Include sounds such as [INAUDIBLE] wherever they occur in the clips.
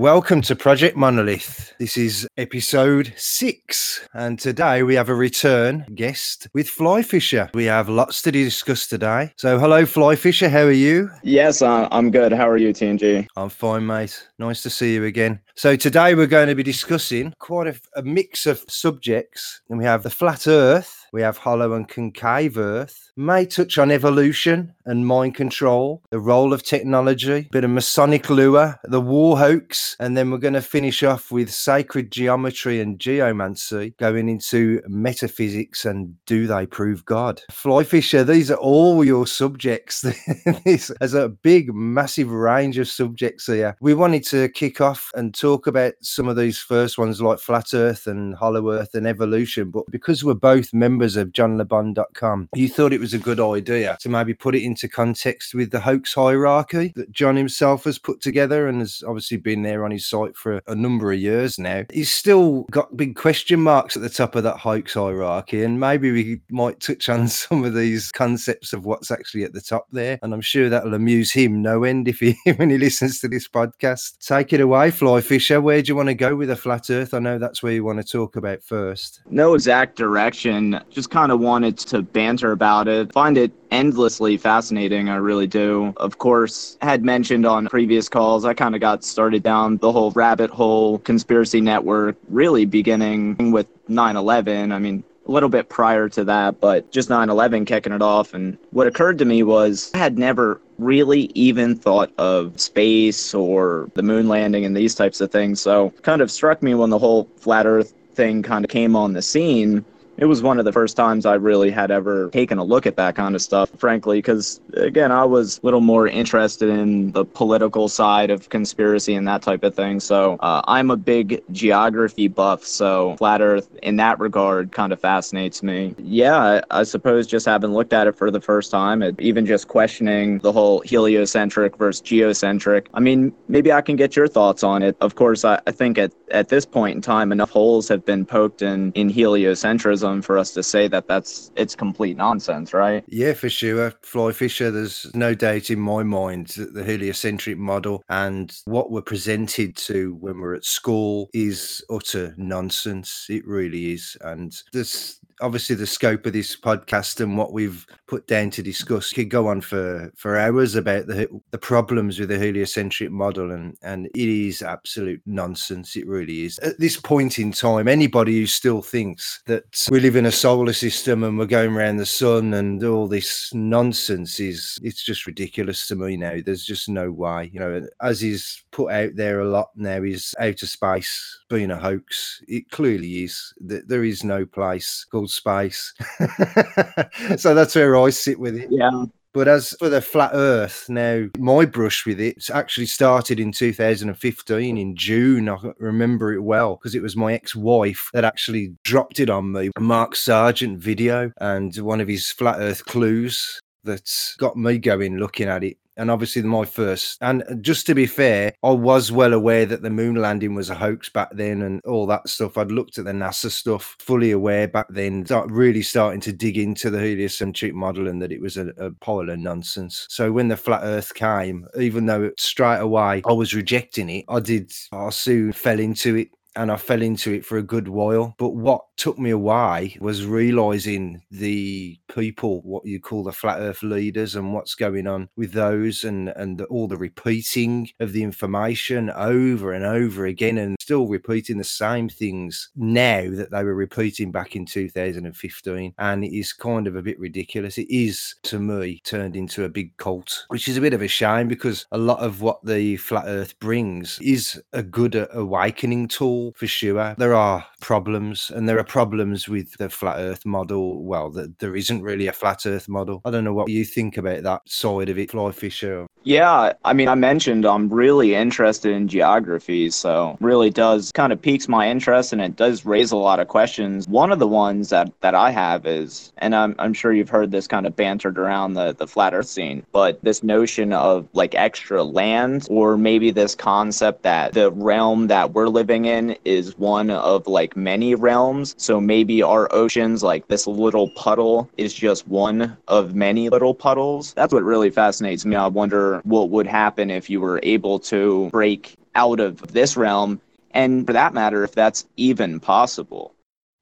Welcome to Project Monolith. This is episode six, and today we have a return guest with Fly Fisher. We have lots to discuss today. So, hello, Fly Fisher. How are you? Yes, uh, I'm good. How are you, TNG? I'm fine, mate. Nice to see you again. So, today we're going to be discussing quite a, a mix of subjects, and we have the flat Earth, we have hollow and concave Earth, may touch on evolution and mind control, the role of technology, bit of Masonic lure, the war hoax, and then we're going to finish off with sacred geometry and geomancy, going into metaphysics and do they prove God? Fly Fisher, these are all your subjects. [LAUGHS] this has a big, massive range of subjects here. We wanted to kick off and talk about some of these first ones like flat Earth and hollow Earth and evolution, but because we're both members members of johnlebon.com, you thought it was a good idea to maybe put it into context with the hoax hierarchy that John himself has put together and has obviously been there on his site for a number of years now. He's still got big question marks at the top of that hoax hierarchy, and maybe we might touch on [LAUGHS] some of these concepts of what's actually at the top there. And I'm sure that'll amuse him no end if he [LAUGHS] when he listens to this podcast. Take it away, Fly Fisher. Where do you want to go with a flat Earth? I know that's where you want to talk about first. No exact direction just kind of wanted to banter about it. Find it endlessly fascinating. I really do. Of course, had mentioned on previous calls, I kind of got started down the whole rabbit hole conspiracy network, really beginning with 9 11. I mean, a little bit prior to that, but just 9 11 kicking it off. And what occurred to me was I had never really even thought of space or the moon landing and these types of things. So kind of struck me when the whole flat earth thing kind of came on the scene it was one of the first times I really had ever taken a look at that kind of stuff, frankly, because again, I was a little more interested in the political side of conspiracy and that type of thing. So uh, I'm a big geography buff, so flat Earth in that regard kind of fascinates me. Yeah, I, I suppose just having looked at it for the first time, it, even just questioning the whole heliocentric versus geocentric. I mean, maybe I can get your thoughts on it. Of course, I, I think at, at this point in time, enough holes have been poked in, in heliocentrism for us to say that that's it's complete nonsense, right? Yeah, for sure. Fly Fisher, there's no doubt in my mind that the heliocentric model and what we're presented to when we're at school is utter nonsense. It really is. And there's obviously the scope of this podcast and what we've put down to discuss could go on for for hours about the the problems with the heliocentric model and and it is absolute nonsense. It really is. At this point in time anybody who still thinks that we live in a solar system and we're going around the sun and all this nonsense is it's just ridiculous to me now. There's just no way. You know as is put out there a lot now is outer space being a hoax it clearly is that there is no place called space. [LAUGHS] so that's where I sit with it. Yeah. But as for the flat earth, now my brush with it actually started in 2015 in June. I remember it well because it was my ex wife that actually dropped it on me. Mark Sargent video and one of his flat earth clues that got me going looking at it and obviously my first. And just to be fair, I was well aware that the moon landing was a hoax back then and all that stuff. I'd looked at the NASA stuff, fully aware back then, start really starting to dig into the heliocentric model and that it was a, a pile of nonsense. So when the flat Earth came, even though straight away I was rejecting it, I did. I soon fell into it and I fell into it for a good while. But what took me away was realizing the people, what you call the flat earth leaders, and what's going on with those, and and the, all the repeating of the information over and over again, and still repeating the same things now that they were repeating back in 2015. And it is kind of a bit ridiculous. It is to me turned into a big cult, which is a bit of a shame because a lot of what the flat earth brings is a good awakening tool for sure. There are problems, and there are problems with the flat Earth model. Well, the, there isn't really a flat Earth model. I don't know what you think about that side of it, Fly Fisher. Yeah, I mean, I mentioned I'm really interested in geography, so really does kind of piques my interest, and it does raise a lot of questions. One of the ones that that I have is, and I'm I'm sure you've heard this kind of bantered around the the flat Earth scene, but this notion of like extra land, or maybe this concept that the realm that we're living in is one of like many realms. So maybe our oceans, like this little puddle, is just one of many little puddles. That's what really fascinates me. I wonder what would happen if you were able to break out of this realm. And for that matter, if that's even possible.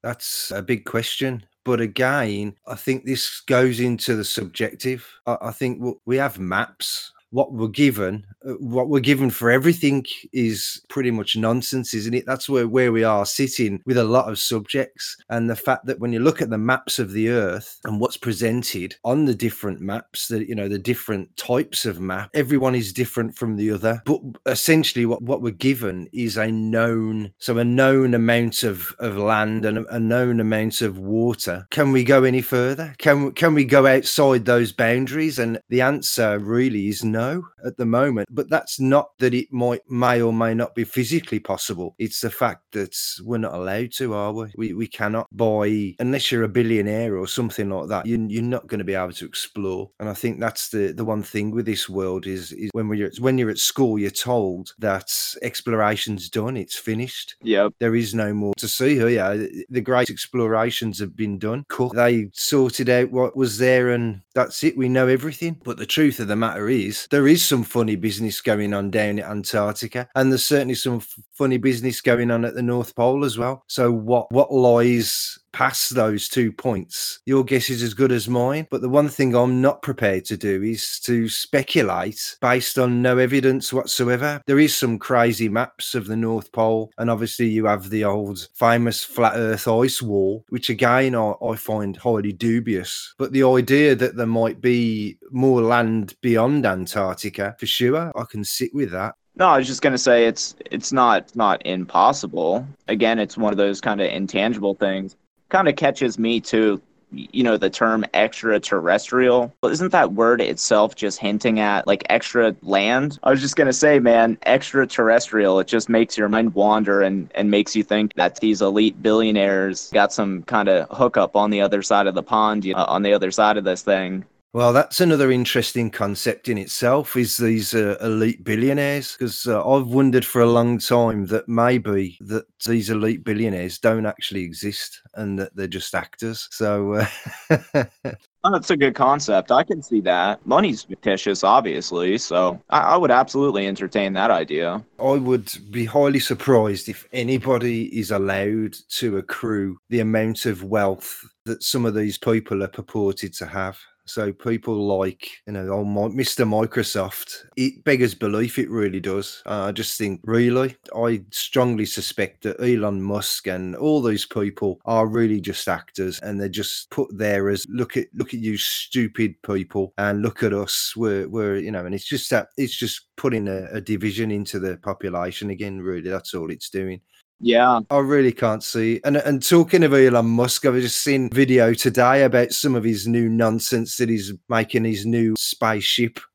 That's a big question. But again, I think this goes into the subjective. I, I think we have maps what we're given, uh, what we're given for everything is pretty much nonsense, isn't it? That's where, where we are sitting with a lot of subjects. And the fact that when you look at the maps of the earth and what's presented on the different maps, the you know, the different types of map, everyone is different from the other. But essentially what, what we're given is a known so a known amount of, of land and a, known amount of water. Can we go any further? Can can we go outside those boundaries? And the answer really is no know at the moment. But that's not that it might may or may not be physically possible. It's the fact that we're not allowed to, are we? We, we cannot buy unless you're a billionaire or something like that. You, you're not going to be able to explore. And I think that's the the one thing with this world is is when we're when you're at school, you're told that exploration's done, it's finished. Yeah, there is no more to see here. Yeah, the great explorations have been done. Cool. They sorted out what was there, and that's it. We know everything. But the truth of the matter is, there is some funny business going on down at Antarctica, and there's certainly some f- funny business going on at the North Pole as well. So what what lies past those two points, your guess is as good as mine. But the one thing I'm not prepared to do is to speculate based on no evidence whatsoever. There is some crazy maps of the North Pole, and obviously you have the old famous flat Earth ice wall, which again I, I find highly dubious. But the idea that there might be more land beyond Antarctica, for sure, I can sit with that. No, I was just gonna say it's it's not not impossible. Again, it's one of those kind of intangible things kind of catches me too you know the term extraterrestrial. Isn't that word itself just hinting at like extra land? I was just going to say man extraterrestrial it just makes your mind wander and and makes you think that these elite billionaires got some kind of hookup on the other side of the pond you know, on the other side of this thing well, that's another interesting concept in itself. Is these uh, elite billionaires? Because uh, I've wondered for a long time that maybe that these elite billionaires don't actually exist and that they're just actors. So uh... oh, [LAUGHS] that's a good concept. I can see that. Money's fictitious, obviously, so I-, I would absolutely entertain that idea. I would be highly surprised if anybody is allowed to accrue the amount of wealth that some of these people are purported to have. So people like, you know, oh, Mr. Microsoft, it beggars belief. It really does. Uh, I just think, really, I strongly suspect that Elon Musk and all these people are really just actors, and they're just put there as look at look at you stupid people, and look at us. We're we're you know, and it's just that it's just putting a, a division into the population again. Really, that's all it's doing. Yeah. I really can't see. And and talking of Elon Musk, I've just seen video today about some of his new nonsense that he's making his new spaceship. [LAUGHS]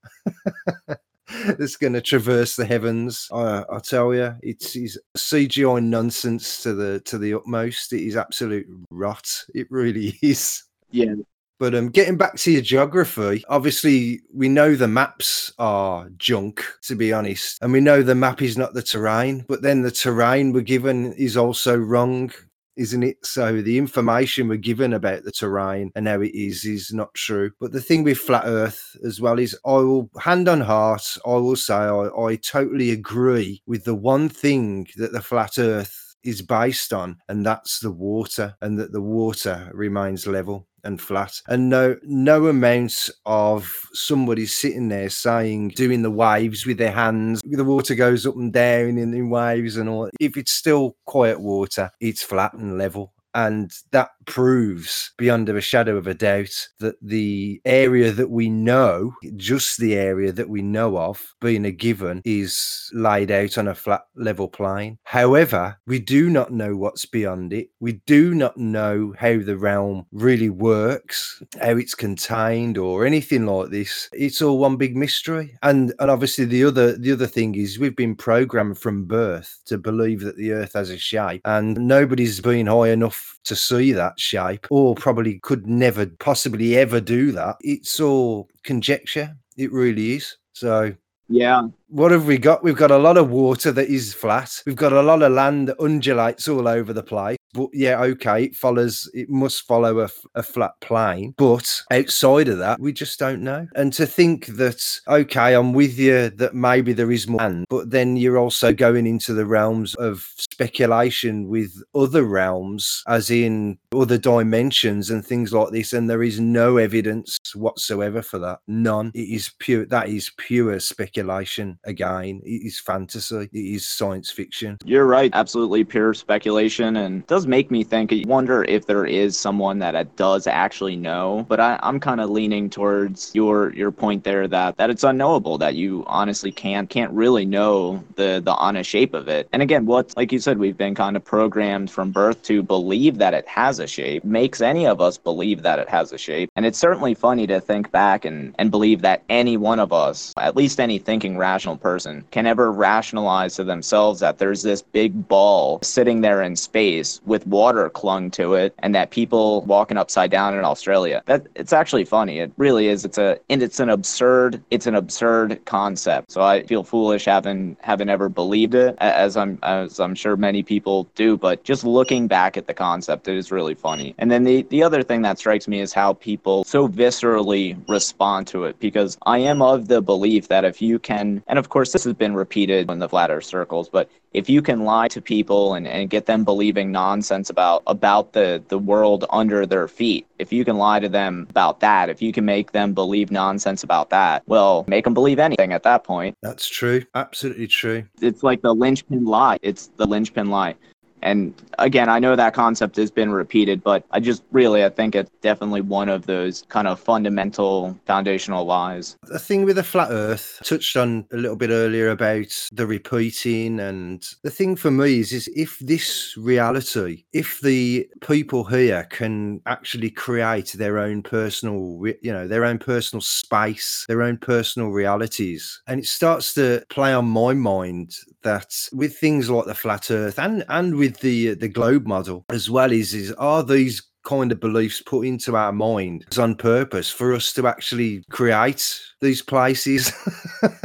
that's going to traverse the heavens. I, I tell you, it's, it's CGI nonsense to the to the utmost. It is absolute rot. It really [LAUGHS] is. Yeah, but um, getting back to your geography, obviously we know the maps are junk, to be honest, and we know the map is not the terrain. But then the terrain we're given is also wrong, isn't it? So the information we're given about the terrain and how it is is not true. But the thing with flat Earth as well is, I will hand on heart, I will say I, I totally agree with the one thing that the flat Earth is based on, and that's the water, and that the water remains level and flat and no no amounts of somebody sitting there saying doing the waves with their hands the water goes up and down in, in waves and all. If it's still quiet water it's flat and level and that proves beyond a shadow of a doubt that the area that we know, just the area that we know of, being a given, is laid out on a flat level plane. However, we do not know what's beyond it. We do not know how the realm really works, how it's contained, or anything like this. It's all one big mystery. And and obviously the other the other thing is we've been programmed from birth to believe that the earth has a shape, and nobody's been high enough to see that shape, or probably could never possibly ever do that. It's all conjecture. It really is. So yeah, what have we got? We've got a lot of water that is flat. We've got a lot of land that undulates all over the place. But yeah, okay, it follows, it must follow a, a flat plane. But outside of that, we just don't know. And to think that, okay, I'm with you that maybe there is more land, but then you're also going into the realms of speculation with other realms, as in other dimensions and things like this. And there is no evidence whatsoever for that. None. It is pure, that is pure speculation again. It is fantasy, it is science fiction. You're right. Absolutely pure speculation. And does make me think, I wonder if there is someone that does actually know. But I, I'm kind of leaning towards your your point there that that it's unknowable, that you honestly can't can't really know the the honest shape of it. And again, what like you said, we've been kind of programmed from birth to believe that it has a shape, makes any of us believe that it has a shape. And it's certainly funny to think back and, and believe that any one of us, at least any thinking rational person, can ever rationalize to themselves that there's this big ball sitting there in space with water clung to it and that people walking upside down in Australia. That it's actually funny. It really is. It's a and it's an absurd it's an absurd concept. So I feel foolish having having ever believed it as I'm as I'm sure many people do, but just looking back at the concept it is really funny. And then the the other thing that strikes me is how people so viscerally respond to it because I am of the belief that if you can and of course this has been repeated in the flat earth circles, but if you can lie to people and, and get them believing nonsense about about the the world under their feet if you can lie to them about that if you can make them believe nonsense about that well make them believe anything at that point. That's true. Absolutely true. It's like the linchpin lie. It's the linchpin lie and again, I know that concept has been repeated, but I just really I think it's definitely one of those kind of fundamental foundational lies. The thing with the flat earth touched on a little bit earlier about the repeating and the thing for me is is if this reality, if the people here can actually create their own personal you know, their own personal space, their own personal realities, and it starts to play on my mind that with things like the flat earth and and with the the globe model as well is is are these kind of beliefs put into our mind on purpose for us to actually create these places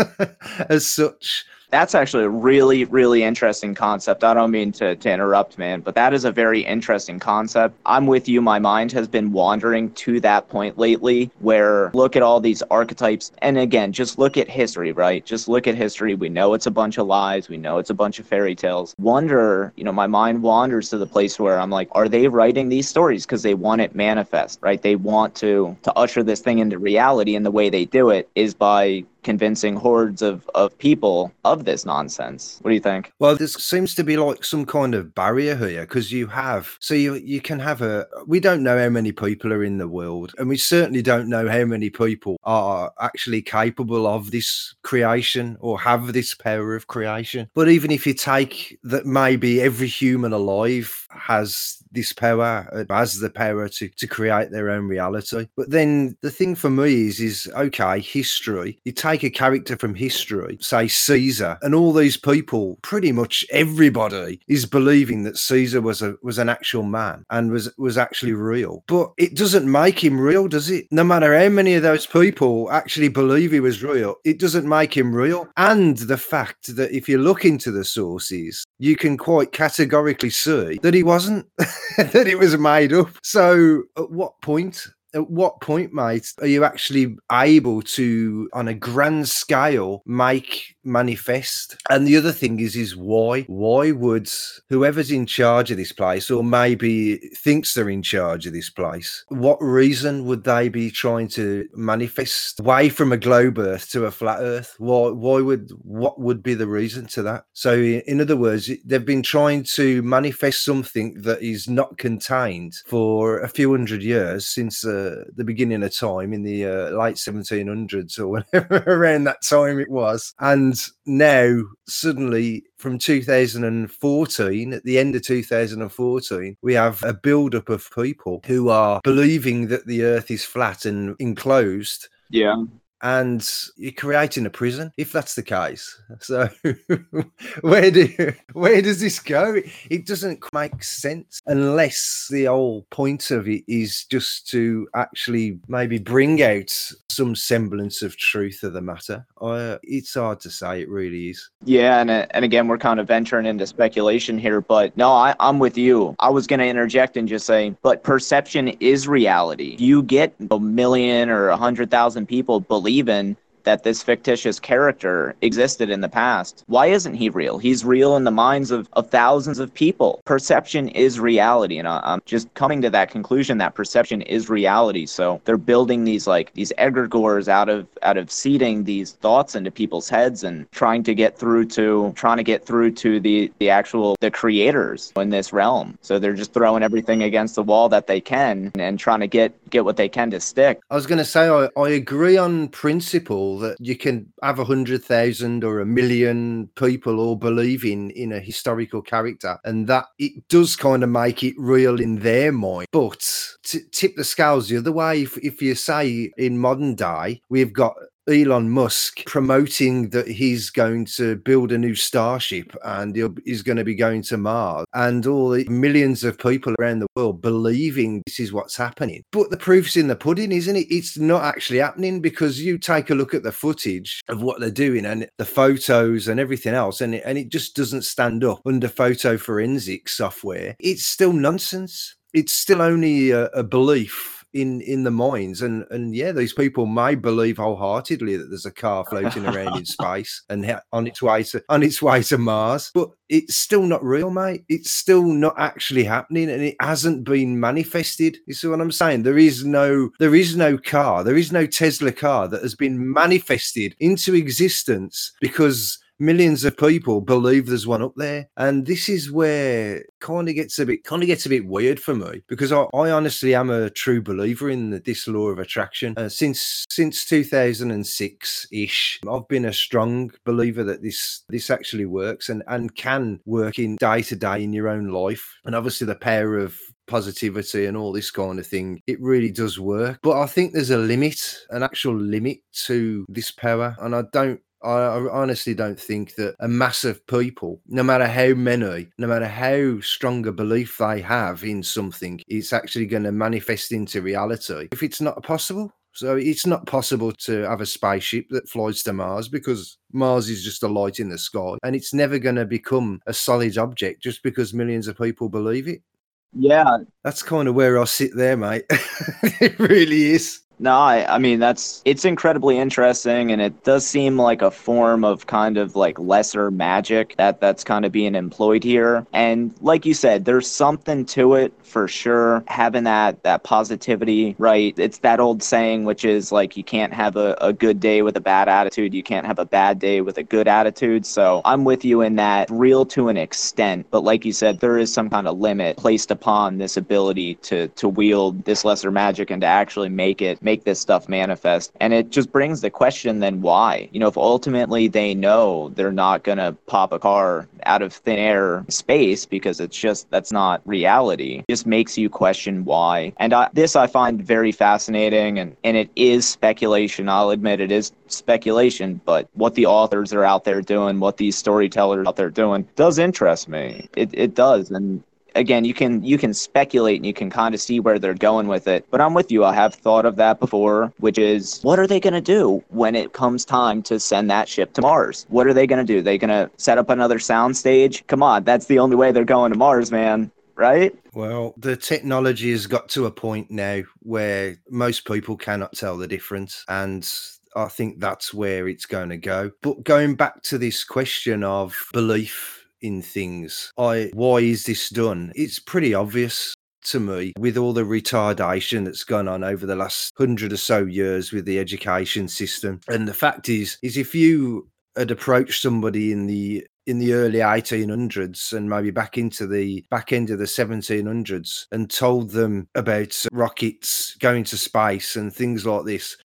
[LAUGHS] as such that's actually a really, really interesting concept. I don't mean to, to interrupt, man, but that is a very interesting concept. I'm with you. My mind has been wandering to that point lately where look at all these archetypes. And again, just look at history, right? Just look at history. We know it's a bunch of lies. We know it's a bunch of fairy tales. Wonder, you know, my mind wanders to the place where I'm like, are they writing these stories because they want it manifest, right? They want to to usher this thing into reality. And the way they do it is by convincing hordes of, of people of this nonsense. What do you think? Well, this seems to be like some kind of barrier here because you have, so you, you can have a, we don't know how many people are in the world, and we certainly don't know how many people are actually capable of this creation or have this power of creation. But even if you take that, maybe every human alive has this power, has the power to, to create their own reality. But then the thing for me is, is okay, history, you take take a character from history, say Caesar, and all these people, pretty much everybody is believing that Caesar was a was an actual man and was was actually real. But it doesn't make him real, does it? No matter how many of those people actually believe he was real, it doesn't make him real. And the fact that if you look into the sources, you can quite categorically see that he wasn't, [LAUGHS] that it was made up. So at what point at what point, mate, are you actually able to, on a grand scale, make manifest? And the other thing is, is why? Why would whoever's in charge of this place, or maybe thinks they're in charge of this place, what reason would they be trying to manifest away from a globe Earth to a flat Earth? Why? Why would? What would be the reason to that? So, in other words, they've been trying to manifest something that is not contained for a few hundred years since. Uh, the beginning of time in the uh, late 1700s or [LAUGHS] whatever around that time it was. And now, suddenly, from 2014, at the end of 2014, we have a buildup of people who are believing that the earth is flat and enclosed. Yeah and you're creating a prison if that's the case. [LAUGHS] So where do where does this go? It doesn't make sense unless the whole point of it is just to actually maybe bring out some semblance of truth of the matter. Uh, it's hard to say. It really is. Yeah, and uh, and again, we're kind of venturing into speculation here, but no, I, I'm with you. I was going to interject and just say, but perception is reality. You get a million or a hundred thousand people believing that this fictitious character existed in the past. Why isn't he real? He's real in the minds of, of thousands of people. Perception is reality. And uh, I'm just coming to that conclusion that perception is reality. So they're building these like these egregores out of out of seeding these thoughts into people's heads and trying to get through to trying to get through to the the actual the creators in this realm. So they're just throwing everything against the wall that they can and, and trying to get get what they can to stick. I was gonna say I, I agree on principle that you can have a hundred thousand or a million people all believing in a historical character, and that it does kind of make it real in their mind. But to tip the scales the other way, if, if you say in modern day, we've got Elon Musk promoting that he's going to build a new starship and he's going to be going to Mars, and all the millions of people around the world believing this is what's happening. But the proof's in the pudding, isn't it? It's not actually happening because you take a look at the footage of what they're doing and the photos and everything else, and it, and it just doesn't stand up under photo forensic software. It's still nonsense. It's still only a, a belief in in the minds and and yeah these people may believe wholeheartedly that there's a car floating around in [LAUGHS] space and on its way to on its way to mars but it's still not real mate. It's still not actually happening and it hasn't been manifested. You see what i'm saying? There is no there is no car there is no tesla car that has been manifested into existence because millions of people believe there's one up there and this is where kind of gets a bit kind of gets a bit weird for me because I, I honestly am a true believer in the, this law of attraction uh, since since 2006 ish I've been a strong believer that this this actually works and and can work in day to day in your own life and obviously the power of positivity and all this kind of thing, it really does work. But I think there's a limit, an actual limit to this power. And I don't I, honestly don't think that a mass of people, no matter how many, no matter how strong a belief they have in something, it's actually going to manifest into reality. If it's not possible, so it's not possible to have a spaceship that flies to Mars because Mars is just a light in the sky and it's never going to become a solid object just because millions of people believe it. Yeah. That's kind of where I sit there, mate. [LAUGHS] it really is. No, I, I mean that's it's incredibly interesting, and it does seem like a form of kind of like lesser magic that that's kind of being employed here. And like you said, there's something to it for sure. Having that that positivity, right? It's that old saying, which is like you can't have a, a good day with a bad attitude, you can't have a bad day with a good attitude. So I'm with you in that, real to an extent. But like you said, there is some kind of limit placed upon this ability to to wield this lesser magic and to actually make it. Make make this stuff manifest. And it just brings the question then why? You know, if ultimately they know they're not going to pop a car out of thin air space because it's just that's not reality, it just makes you question why. And I, this I find very fascinating and, and it is speculation. I'll admit it is speculation, but what the authors are out there doing, what these storytellers out there doing does interest me. It, it does. And again, you can you can speculate and you can kind of see where they're going with it. But I'm with you. I have thought of that before, which is what are they going to do when it comes time to send that ship to Mars? What are they going to do? They going to set up another sound stage? Come on, that's the only way they're going to Mars, man. Right? Well, the technology has got to a point now where most people cannot tell the difference. And I think that's where it's going to go. But going back to this question of belief in things. I why is this done? It's pretty obvious to me with all the retardation that's gone on over the last hundred or so years with the education system. And the fact is, is if you had approached somebody in the in the early 1800s and maybe back into the back end of the 1700s and told them about rockets going to space and things like this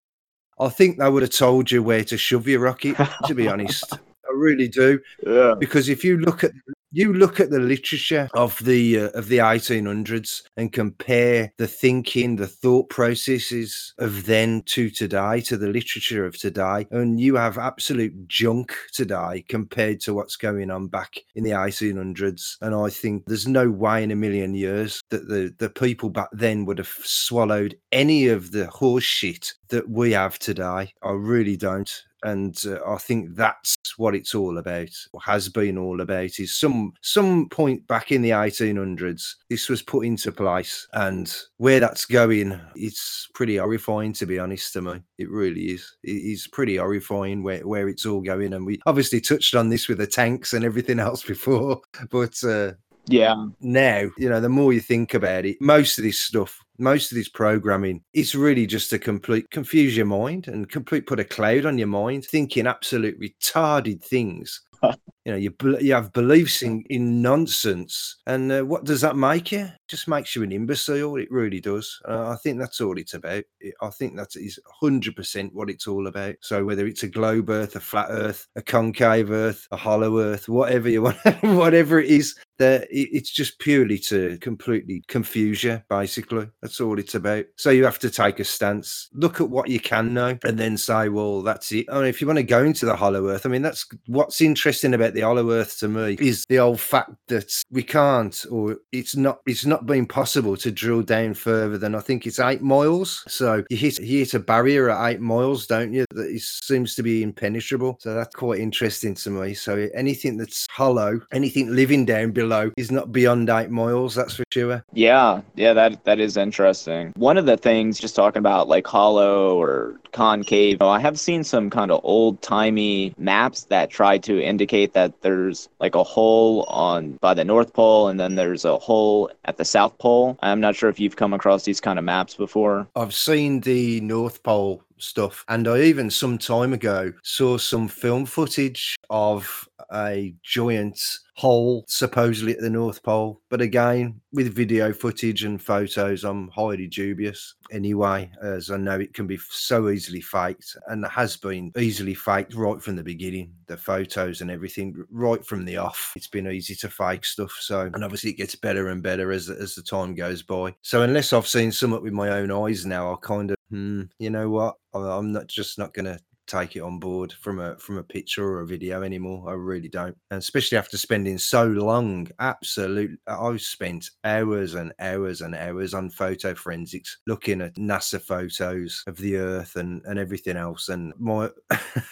I think they would have told you where to shove your rocket, to be honest. [LAUGHS] Really do. Yeah. Because if you look at you look at the literature of the uh, of the 1800s and compare the thinking the thought processes of then to today to the literature of today and you have absolute junk today compared to what's going on back in the 1800s and i think there's no way in a million years that the the people back then would have swallowed any of the horse shit that we have today i really don't and uh, I think that's what it's all about, or has been all about. Is some some point back in the 1800s, this was put into place, and where that's going, it's pretty horrifying to be honest to me. It really is. It is pretty horrifying where where it's all going, and we obviously touched on this with the tanks and everything [LAUGHS] else before, but. Uh, yeah. Now, you know, the more you think about it, most of this stuff most of this programming is really just to complete confuse your mind and complete put a cloud on your mind, thinking absolute retarded things. [LAUGHS] you know, you you have beliefs in, in nonsense, and uh, what does that make you? Just makes you an imbecile. It really does. Uh, I think that's all it's about. I think that is hundred percent what it's all about. So whether it's a globe Earth, a flat Earth, a concave Earth, a hollow Earth, whatever you want, [LAUGHS] whatever it is, that it's just purely to completely confuse you basically that's all it's about so you have to take a stance look at what you can know and then say well that's it I mean, if you want to go into the hollow earth i mean that's what's interesting about the hollow earth to me is the old fact that we can't or it's not it's not been possible to drill down further than i think it's eight miles so you hit, you hit a barrier at eight miles don't you that seems to be impenetrable so that's quite interesting to me so anything that's hollow anything living down below below is not beyond eight miles, that's for sure. Yeah, yeah, that that is interesting. One of the things, just talking about like hollow or concave, I have seen some kind of old timey maps that try to indicate that there's like a hole on by the North Pole and then there's a hole at the South Pole. I'm not sure if you've come across these kind of maps before. I've seen the North Pole stuff. And I even some time ago saw some film footage of a giant hole supposedly at the North Pole. But again, with video footage and photos, I'm highly dubious anyway, as I know it can be so easily faked and has been easily faked right from the beginning. The photos and everything, right from the off, it's been easy to fake stuff. So, and obviously it gets better and better as, as the time goes by. So, unless I've seen something with my own eyes now, I kind of, hmm, you know what? I'm not just not going to take it on board from a from a picture or a video anymore. I really don't, and especially after spending so long. Absolute, I've spent hours and hours and hours on photo forensics, looking at NASA photos of the Earth and and everything else. And my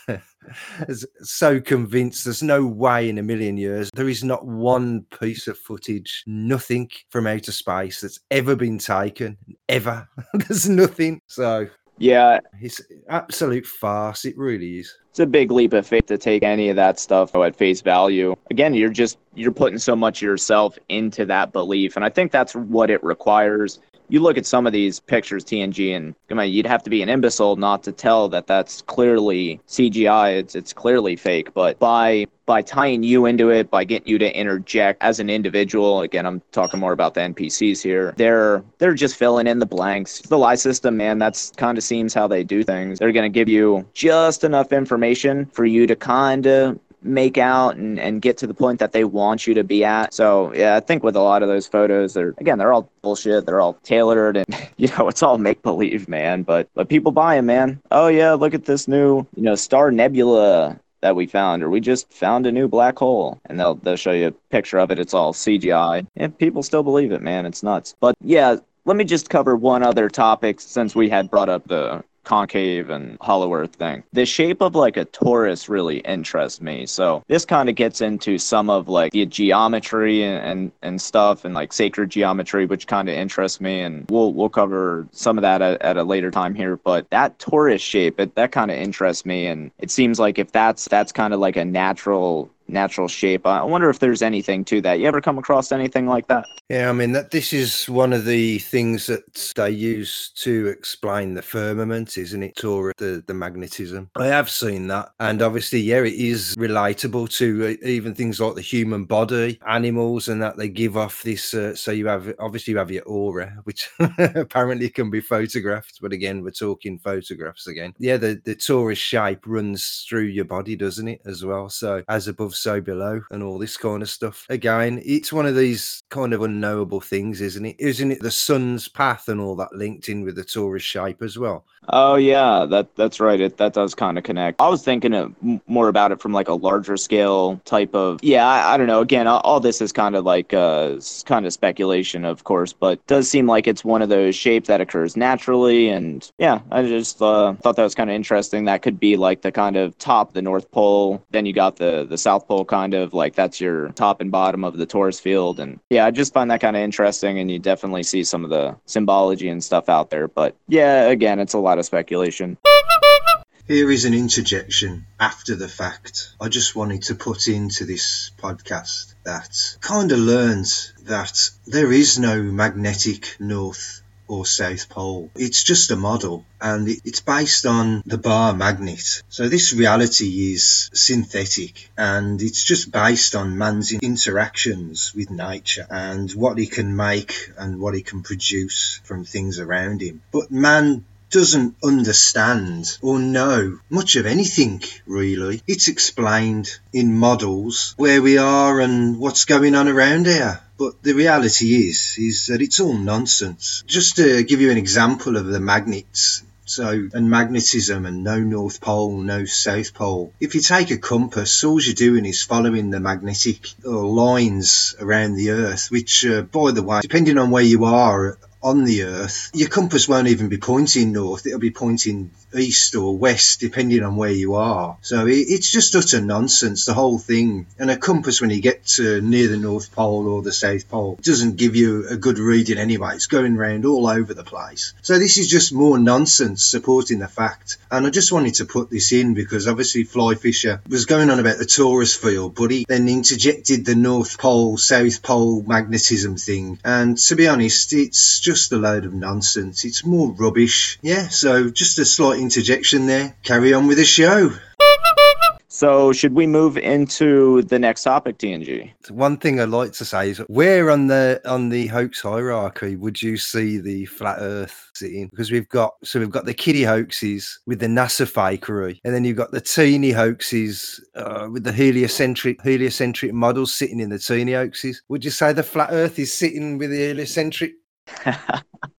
[LAUGHS] so convinced there's no way in a million years there is not one piece of footage, nothing from outer space that's ever been taken ever. [LAUGHS] there's nothing. So yeah. It's absolute farce. It really is. It's a big leap of faith to take any of that stuff at face value. Again, you're just you're putting so much yourself into that belief. And I think that's what it requires you look at some of these pictures, TNG, and come on, you'd have to be an imbecile not to tell that that's clearly CGI. It's it's clearly fake. But by by tying you into it, by getting you to interject as an individual, again, I'm talking more about the NPCs here. They're they're just filling in the blanks. The lie system, man, that's kind of seems how they do things. They're gonna give you just enough information for you to kind of make out and, and get to the point that they want you to be at. So yeah, I think with a lot of those photos, they're again they're all bullshit. They're all tailored and [LAUGHS] you know it's all make believe, man. But but people buy them, man. Oh yeah, look at this new you know star nebula that we found, or we just found a new black hole, and they'll they'll show you a picture of it. It's all CGI, and people still believe it, man. It's nuts. But yeah, let me just cover one other topic since we had brought up the concave and hollow earth thing. The shape of like a torus really interests me. So this kind of gets into some of like the geometry and, and, and stuff and like sacred geometry, which kind of interests me. And we'll, we'll cover some of that at, at a later time here. But that torus shape, it, that kind of interests me. And it seems like if that's, that's kind of like a natural natural shape. I wonder if there's anything to that. You ever come across anything like that? Yeah, I mean that this is one of the things that they use to explain the firmament, isn't it? Or the the magnetism. I have seen that, and obviously, yeah, it is relatable to uh, even things like the human body, animals, and that they give off this. Uh, so you have obviously you have your aura, which [LAUGHS] apparently can be photographed, but again, we're talking photographs again. Yeah, the the torus shape runs through your body, doesn't it, as well? So as above above, so below, and all this kind of stuff. Again, it's one of these kind of unknowable things, isn't it? Isn't it the sun's path and all that linked in with the torus shape as well? Oh yeah, that that's right. It that does kind of connect. I was thinking of, more about it from like a larger scale type of. Yeah, I, I don't know. Again, all, all, this is kind of like uh, kind of speculation, of course, but does seem like it's one of those shapes that occurs naturally. And yeah, I just uh, thought that was kind of interesting. That could be like the kind of top, the North Pole. Then you got the the South Pole, kind of like that's your top and bottom of the torus field. And yeah, I just find that kind of interesting. And you definitely see some of the symbology and stuff out there. But yeah, again, it's a lot of speculation. Here is an interjection after the fact. I just wanted to put into this podcast that kind of learned that there is no magnetic north or south pole. It's just a model and it's based on the bar magnet. So this reality is synthetic and it's just based on man's interactions with nature and what he can make and what he can produce from things around him. But man doesn't understand or know much of anything, really. It's explained in models where we are and what's going on around here. But the reality is, is that it's all nonsense. Just to give you an example of the magnets, so, and magnetism and no North Pole, no South Pole. If you take a compass, all you're doing is following the magnetic lines around the Earth, which, uh, by the way, depending on where you are on the Earth, your compass won't even be pointing north, it'll be pointing east or west, depending on where you are. So it's just utter nonsense, the whole thing. And a compass, when you get to near the North Pole or the South Pole, doesn't give you a good reading anyway. It's going around all over the place. So this is just more nonsense supporting the fact. And I just wanted to put this in because obviously Fly Fisher was going on about the torus field, but he then interjected the North Pole, South Pole magnetism thing. And to be honest, it's just a load of nonsense. It's more rubbish. Yeah, so just a slight interjection there. Carry on with the show. So, should we move into the next topic, TNG? One thing I'd like to say is where on the on the hoax hierarchy would you see the flat Earth sitting? Because we've got so we've got the kiddie hoaxes with the NASA fakery, and then you've got the teeny hoaxes uh, with the heliocentric heliocentric models sitting in the teeny hoaxes. Would you say the flat Earth is sitting with the heliocentric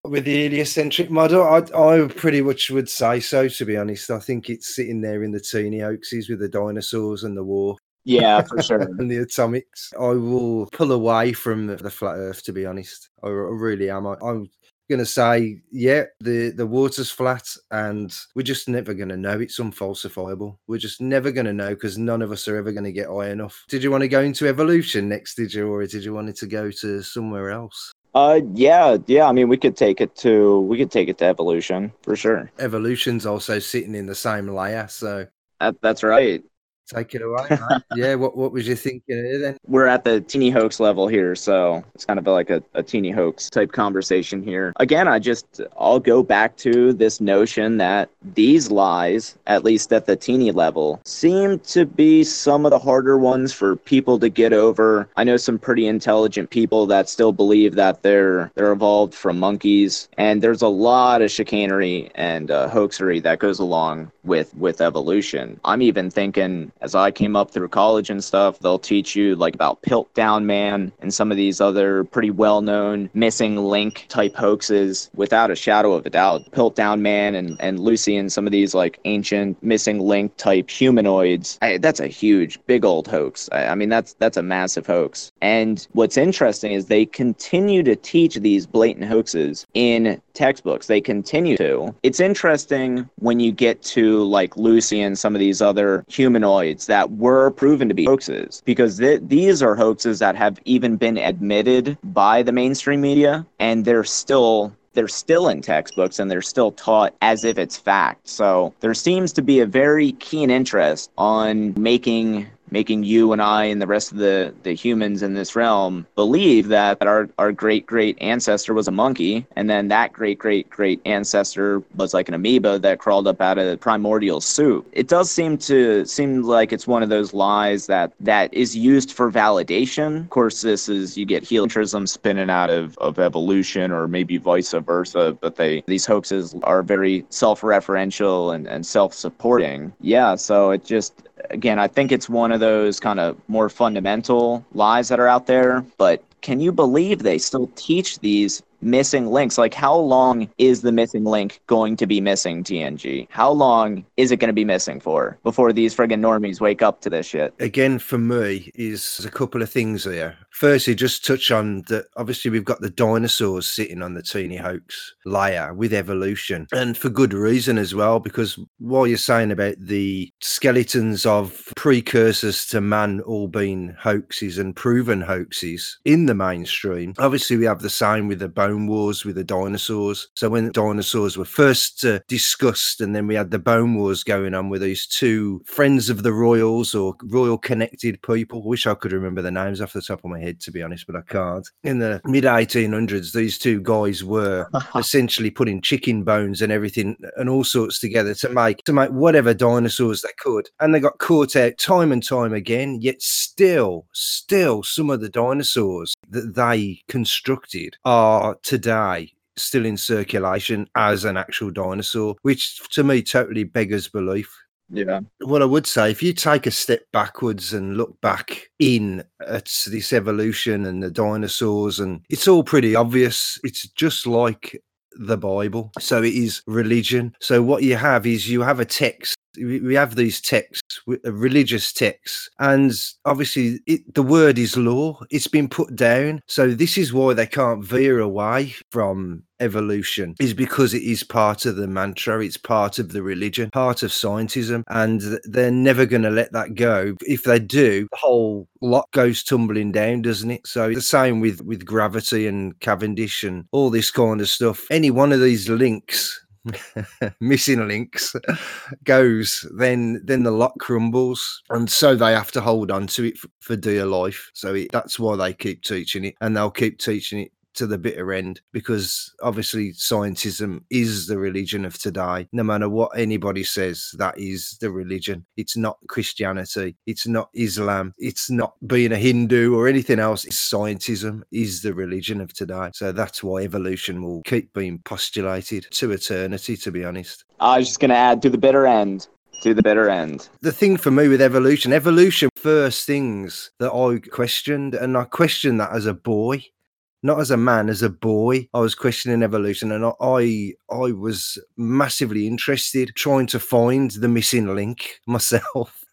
with the heliocentric model, I, I pretty much would say so. To be honest, I think it's sitting there in the teeny hoaxes with the dinosaurs and the war. Yeah, for [LAUGHS] sure. and the atomics. I will pull away from the flat Earth. To be honest, I, I really am. I, I'm going to say, yeah, the, the water's flat and we're just never going to know. It's unfalsifiable. We're just never going to know because none of us are ever going to get high enough. Did you want to go into evolution next, did you? Or did you want to go to somewhere else? Uh, yeah, yeah. I mean, we could take it to we could take it to evolution for sure. Evolution's also sitting in the same layer, so that, that's right. Take it away. [LAUGHS] yeah, what what was you thinking then? We're at the teeny hoax level here, so it's kind of like a, a teeny hoax type conversation here. Again, I just I'll go back to this notion that these lies, at least at the teeny level, seem to be some of the harder ones for people to get over. I know some pretty intelligent people that still believe that they're they're evolved from monkeys, and there's a lot of chicanery and uh, hoaxery that goes along with with evolution. I'm even thinking as I came up through college and stuff, they'll teach you like about Piltdown Man and some of these other pretty well known missing link type hoaxes without a shadow of a doubt. Piltdown Man and, and Lucy and some of these like ancient missing link type humanoids. I, that's a huge, big old hoax. I, I mean, that's that's a massive hoax. And what's interesting is they continue to teach these blatant hoaxes in textbooks. They continue to. It's interesting when you get to like Lucy and some of these other humanoids that were proven to be hoaxes because th- these are hoaxes that have even been admitted by the mainstream media and they're still they're still in textbooks and they're still taught as if it's fact. So there seems to be a very keen interest on making making you and I and the rest of the, the humans in this realm believe that our, our great great ancestor was a monkey, and then that great great great ancestor was like an amoeba that crawled up out of primordial soup. It does seem to seem like it's one of those lies that that is used for validation. Of course, this is you get heliocentrism spinning out of, of evolution or maybe vice versa, but they these hoaxes are very self-referential and, and self-supporting. Yeah, so it just again, I think it's one of those kind of more fundamental lies that are out there. But can you believe they still teach these missing links. Like, how long is the missing link going to be missing, TNG? How long is it going to be missing for before these friggin' normies wake up to this shit? Again, for me, is a couple of things here. Firstly, just touch on that. Obviously, we've got the dinosaurs sitting on the Teeny Hoax layer with evolution, and for good reason as well. Because while you're saying about the skeletons of precursors to man all being hoaxes and proven hoaxes in the mainstream, obviously we have the same with the bone wars with the dinosaurs. So when dinosaurs were first uh, discussed, and then we had the bone wars going on with these two friends of the royals or royal connected people. I wish I could remember the names off the top of my head, to be honest, but I can't. In the mid 1800s, these two guys were [LAUGHS] essentially putting chicken bones and everything and all sorts together to make to make whatever dinosaurs they could, and they got caught out time and time again. Yet still, still, some of the dinosaurs that they constructed are today still in circulation as an actual dinosaur, which to me totally beggars belief. Yeah. What I would say, if you take a step backwards and look back in at this evolution and the dinosaurs, and it's all pretty obvious. It's just like the Bible. So it is religion. So what you have is you have a text we have these texts, uh, religious texts, and obviously it, the word is law. It's been put down. So this is why they can't veer away from evolution is because it is part of the mantra it's part of the religion part of scientism and they're never going to let that go if they do the whole lot goes tumbling down doesn't it so the same with with gravity and cavendish and all this kind of stuff any one of these links [LAUGHS] missing links goes, then then the lot crumbles, and so they have to hold on to it for, for dear life. So it, that's why they keep teaching it, and they'll keep teaching it to the bitter end because obviously scientism is the religion of today. No matter what anybody says, that is the religion. It's not Christianity, it's not Islam, it's not being a Hindu or anything else. It's scientism is the religion of today. So that's why evolution will keep being postulated to eternity, to be honest. I was just going to add to the bitter end to the bitter end. The thing for me with evolution, evolution first things that I questioned, and I questioned that as a boy not as a man, as a boy, I was questioning evolution, and I I was massively interested trying to find the missing link [LAUGHS] myself.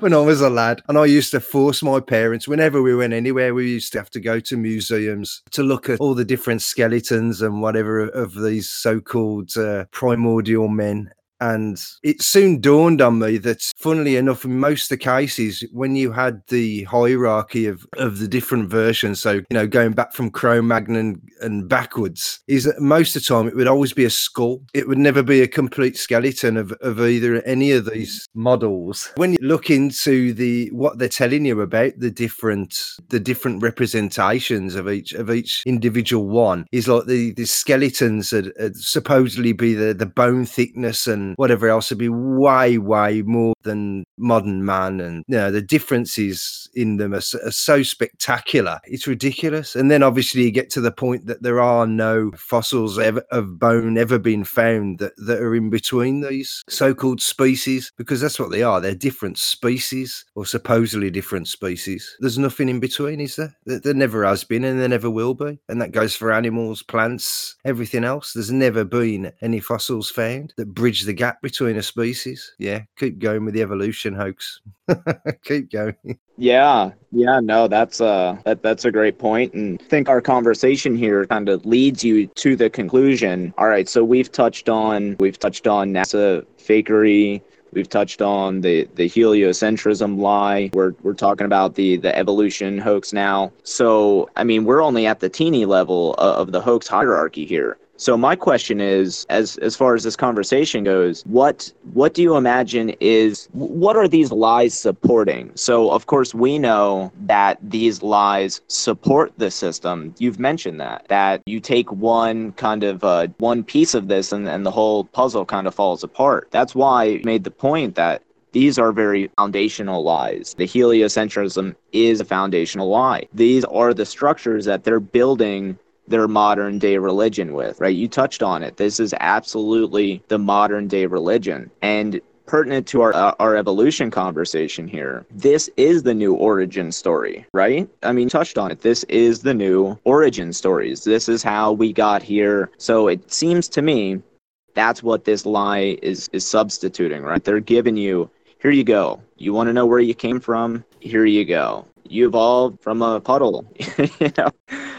when I was a lad, and I used to force my parents whenever we went anywhere. We used to have to go to museums to look at all the different skeletons and whatever of these so-called uh, primordial men and it soon dawned on me that, funnily enough, in most of the cases, when you had the hierarchy of, of the different versions, so, you know, going back from Cro Magnon and backwards, is that most of the time it would always be a skull. It would never be a complete skeleton of, of either any of these models. When you look into the what they're telling you about the different the different representations of each of each individual one is like the, the skeletons that supposedly be the, the bone thickness and whatever else would be way, way more than modern man. And, you know, the differences in them are, are so spectacular. It's ridiculous. And then obviously you get to the point that there are no fossils ever, of bone ever been found that, that are in between these so called species, because that's what they are. They're different species or supposedly different species. There's nothing in between, is there? There, there never has been and there never will be. And that goes for animals, plants, everything else. There's never been any fossils found that bridge the gap between a species. Yeah, keep going with the evolution hoax. [LAUGHS] keep going. Yeah, yeah, no, that's uh that that's a great point and I think our conversation here kind of leads you to the conclusion. All right, so we've touched on we've touched on NASA fakery, We've touched on the, the heliocentrism lie. We're, we're talking about the, the evolution hoax now. So, I mean, we're only at the teeny level of, of the hoax hierarchy here. So my question is, as as far as this conversation goes, what what do you imagine is what are these lies supporting? So of course we know that these lies support the system. You've mentioned that that you take one kind of uh, one piece of this and, and the whole puzzle kind of falls apart. That's why I made the point that these are very foundational lies. The heliocentrism is a foundational lie. These are the structures that they're building their modern day religion with, right? You touched on it. This is absolutely the modern day religion. And pertinent to our uh, our evolution conversation here. This is the new origin story, right? I mean, touched on it. This is the new origin stories. This is how we got here. So it seems to me that's what this lie is is substituting, right? They're giving you here you go. You want to know where you came from? Here you go. You evolved from a puddle, [LAUGHS] you know,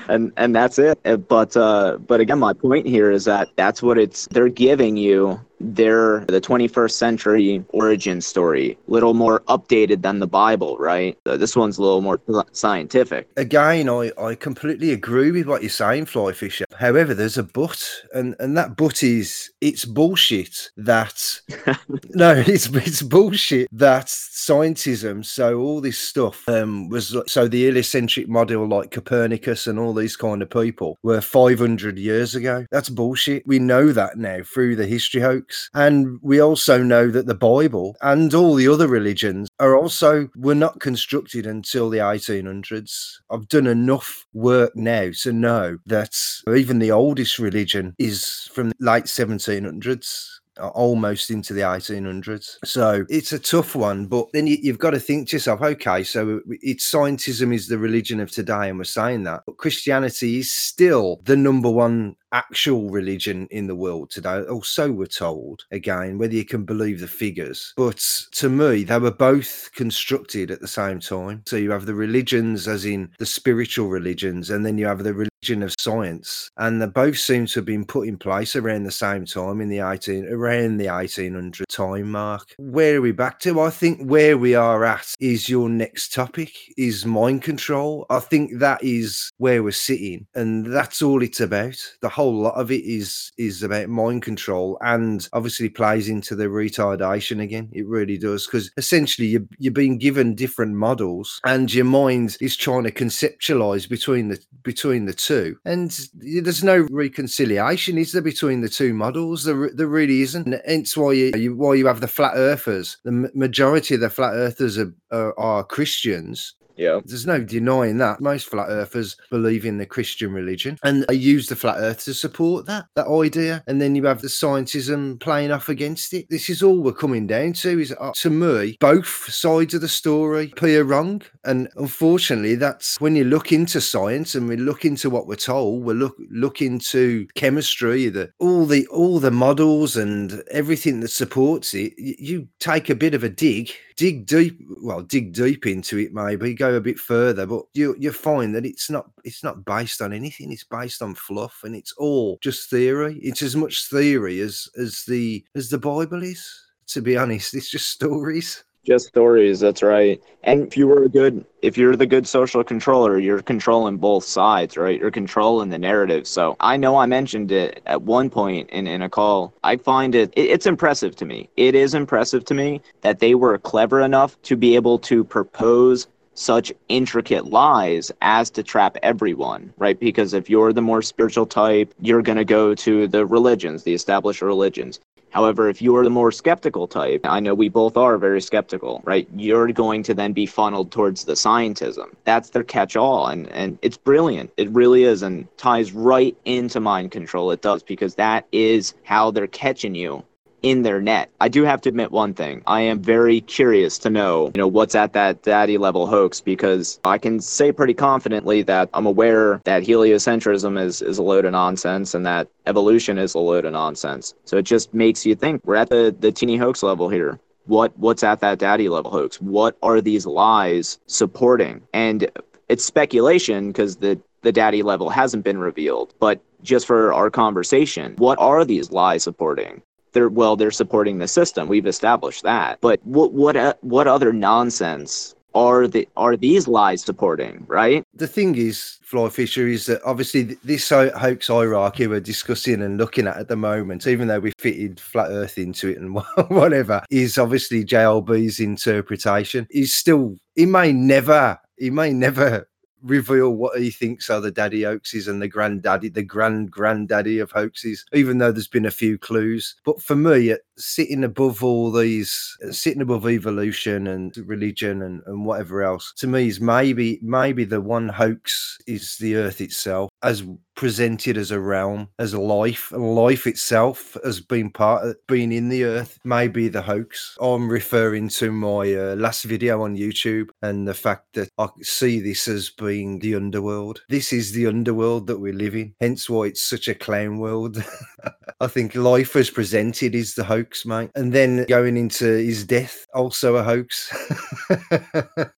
and and that's it. But uh, but again, my point here is that that's what it's. They're giving you they're the 21st century origin story, little more updated than the Bible, right? This one's a little more scientific. Again, I, I completely agree with what you're saying, Fly Fisher. However, there's a but, and, and that but is it's bullshit that [LAUGHS] [LAUGHS] no, it's it's bullshit that scientism, so all this stuff um was so the heliocentric model like Copernicus and all these kind of people were 500 years ago. That's bullshit. We know that now through the history hoax. And we also know that the Bible and all the other religions are also were not constructed until the 1800s. I've done enough work now to know that even the oldest religion is from the late 1700s almost into the 1800s. So it's a tough one, but then you, have got to think to yourself, okay, so it's scientism is the religion of today, and we're saying that, but Christianity is still the number one actual religion in the world today, or so we're told. Again, whether you can believe the figures. But to me, they were both constructed at the same time. So you have the religions, as in the spiritual religions, and then you have the religion of science. And they both seem to have been put in place around the same time in the 18 around the 1800 time mark. Where are we back to? I think where we are at is your next topic is mind control. I think that is where we're sitting, and that's all it's about. The whole lot of it is is about mind control and obviously plays into the retardation again. It really does because essentially you you're being given different models and your mind is trying to conceptualize between the between the two. And there's no reconciliation, is there, between the two models? There, there really isn't. And hence why you, you why you have the flat earthers. The majority of the flat earthers are, are, are Christians yeah. There's no denying that. Most flat earthers believe in the Christian religion and they use the flat earth to support that, that idea. And then you have the scientism playing off against it. This is all we're coming down to is uh, to me, both sides of the story appear wrong. And unfortunately, that's when you look into science and we look into what we're told, we look look into chemistry, the all the all the models and everything that supports it, you take a bit of a dig dig deep well dig deep into it maybe go a bit further but you you find that it's not it's not based on anything it's based on fluff and it's all just theory. It's as much theory as as the as the bible is to be honest. It's just stories just stories that's right. And if you were a good if you're the good social controller you're controlling both sides right? You're controlling the narrative. So i know i mentioned it at one point in, in a call. I find it, it it's impressive to me. It is impressive to me that they were clever enough to be able to propose such intricate lies as to trap everyone, right? Because if you're the more spiritual type, you're going to go to the religions, the established religions. However, if you are the more skeptical type, I know we both are very skeptical, right? You're going to then be funneled towards the scientism. That's their catch all. And, and it's brilliant. It really is and ties right into mind control. It does because that is how they're catching you in their net. I do have to admit one thing. I am very curious to know, you know, what's at that daddy level hoax because I can say pretty confidently that I'm aware that heliocentrism is, is a load of nonsense and that evolution is a load of nonsense. So it just makes you think we're at the, the teeny hoax level here. What what's at that daddy level hoax? What are these lies supporting? And it's speculation because the the daddy level hasn't been revealed, but just for our conversation, what are these lies supporting? They're well they're supporting the system. We've established that. But what what uh, what other nonsense are the are these lies supporting right? The thing is fly fisher is that obviously this hoax hierarchy we're discussing and looking at at the moment even though we fitted flat earth into it and [LAUGHS] whatever is obviously jlb's interpretation. Is still he may never he may never reveal what he thinks are the daddy hoaxes and the granddaddy, the grand granddaddy of hoaxes, even though there's been a few clues. But for me, sitting above all these, sitting above evolution and religion and, and whatever else, to me is maybe maybe the one hoax is the Earth itself, as presented as a realm, as life, and life itself has been part of being in the earth, maybe the hoax. I'm referring to my uh, last video on YouTube and the fact that I see this as being the underworld. This is the underworld that we live in, hence why it's such a clown world. [LAUGHS] I think life as presented is the hoax, mate. And then going into his death, also a hoax.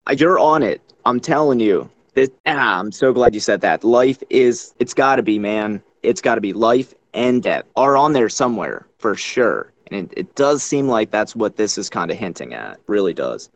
[LAUGHS] You're on it. I'm telling you. This, ah, I'm so glad you said that. Life is, it's got to be, man. It's got to be life and death are on there somewhere for sure. And it, it does seem like that's what this is kind of hinting at. Really does.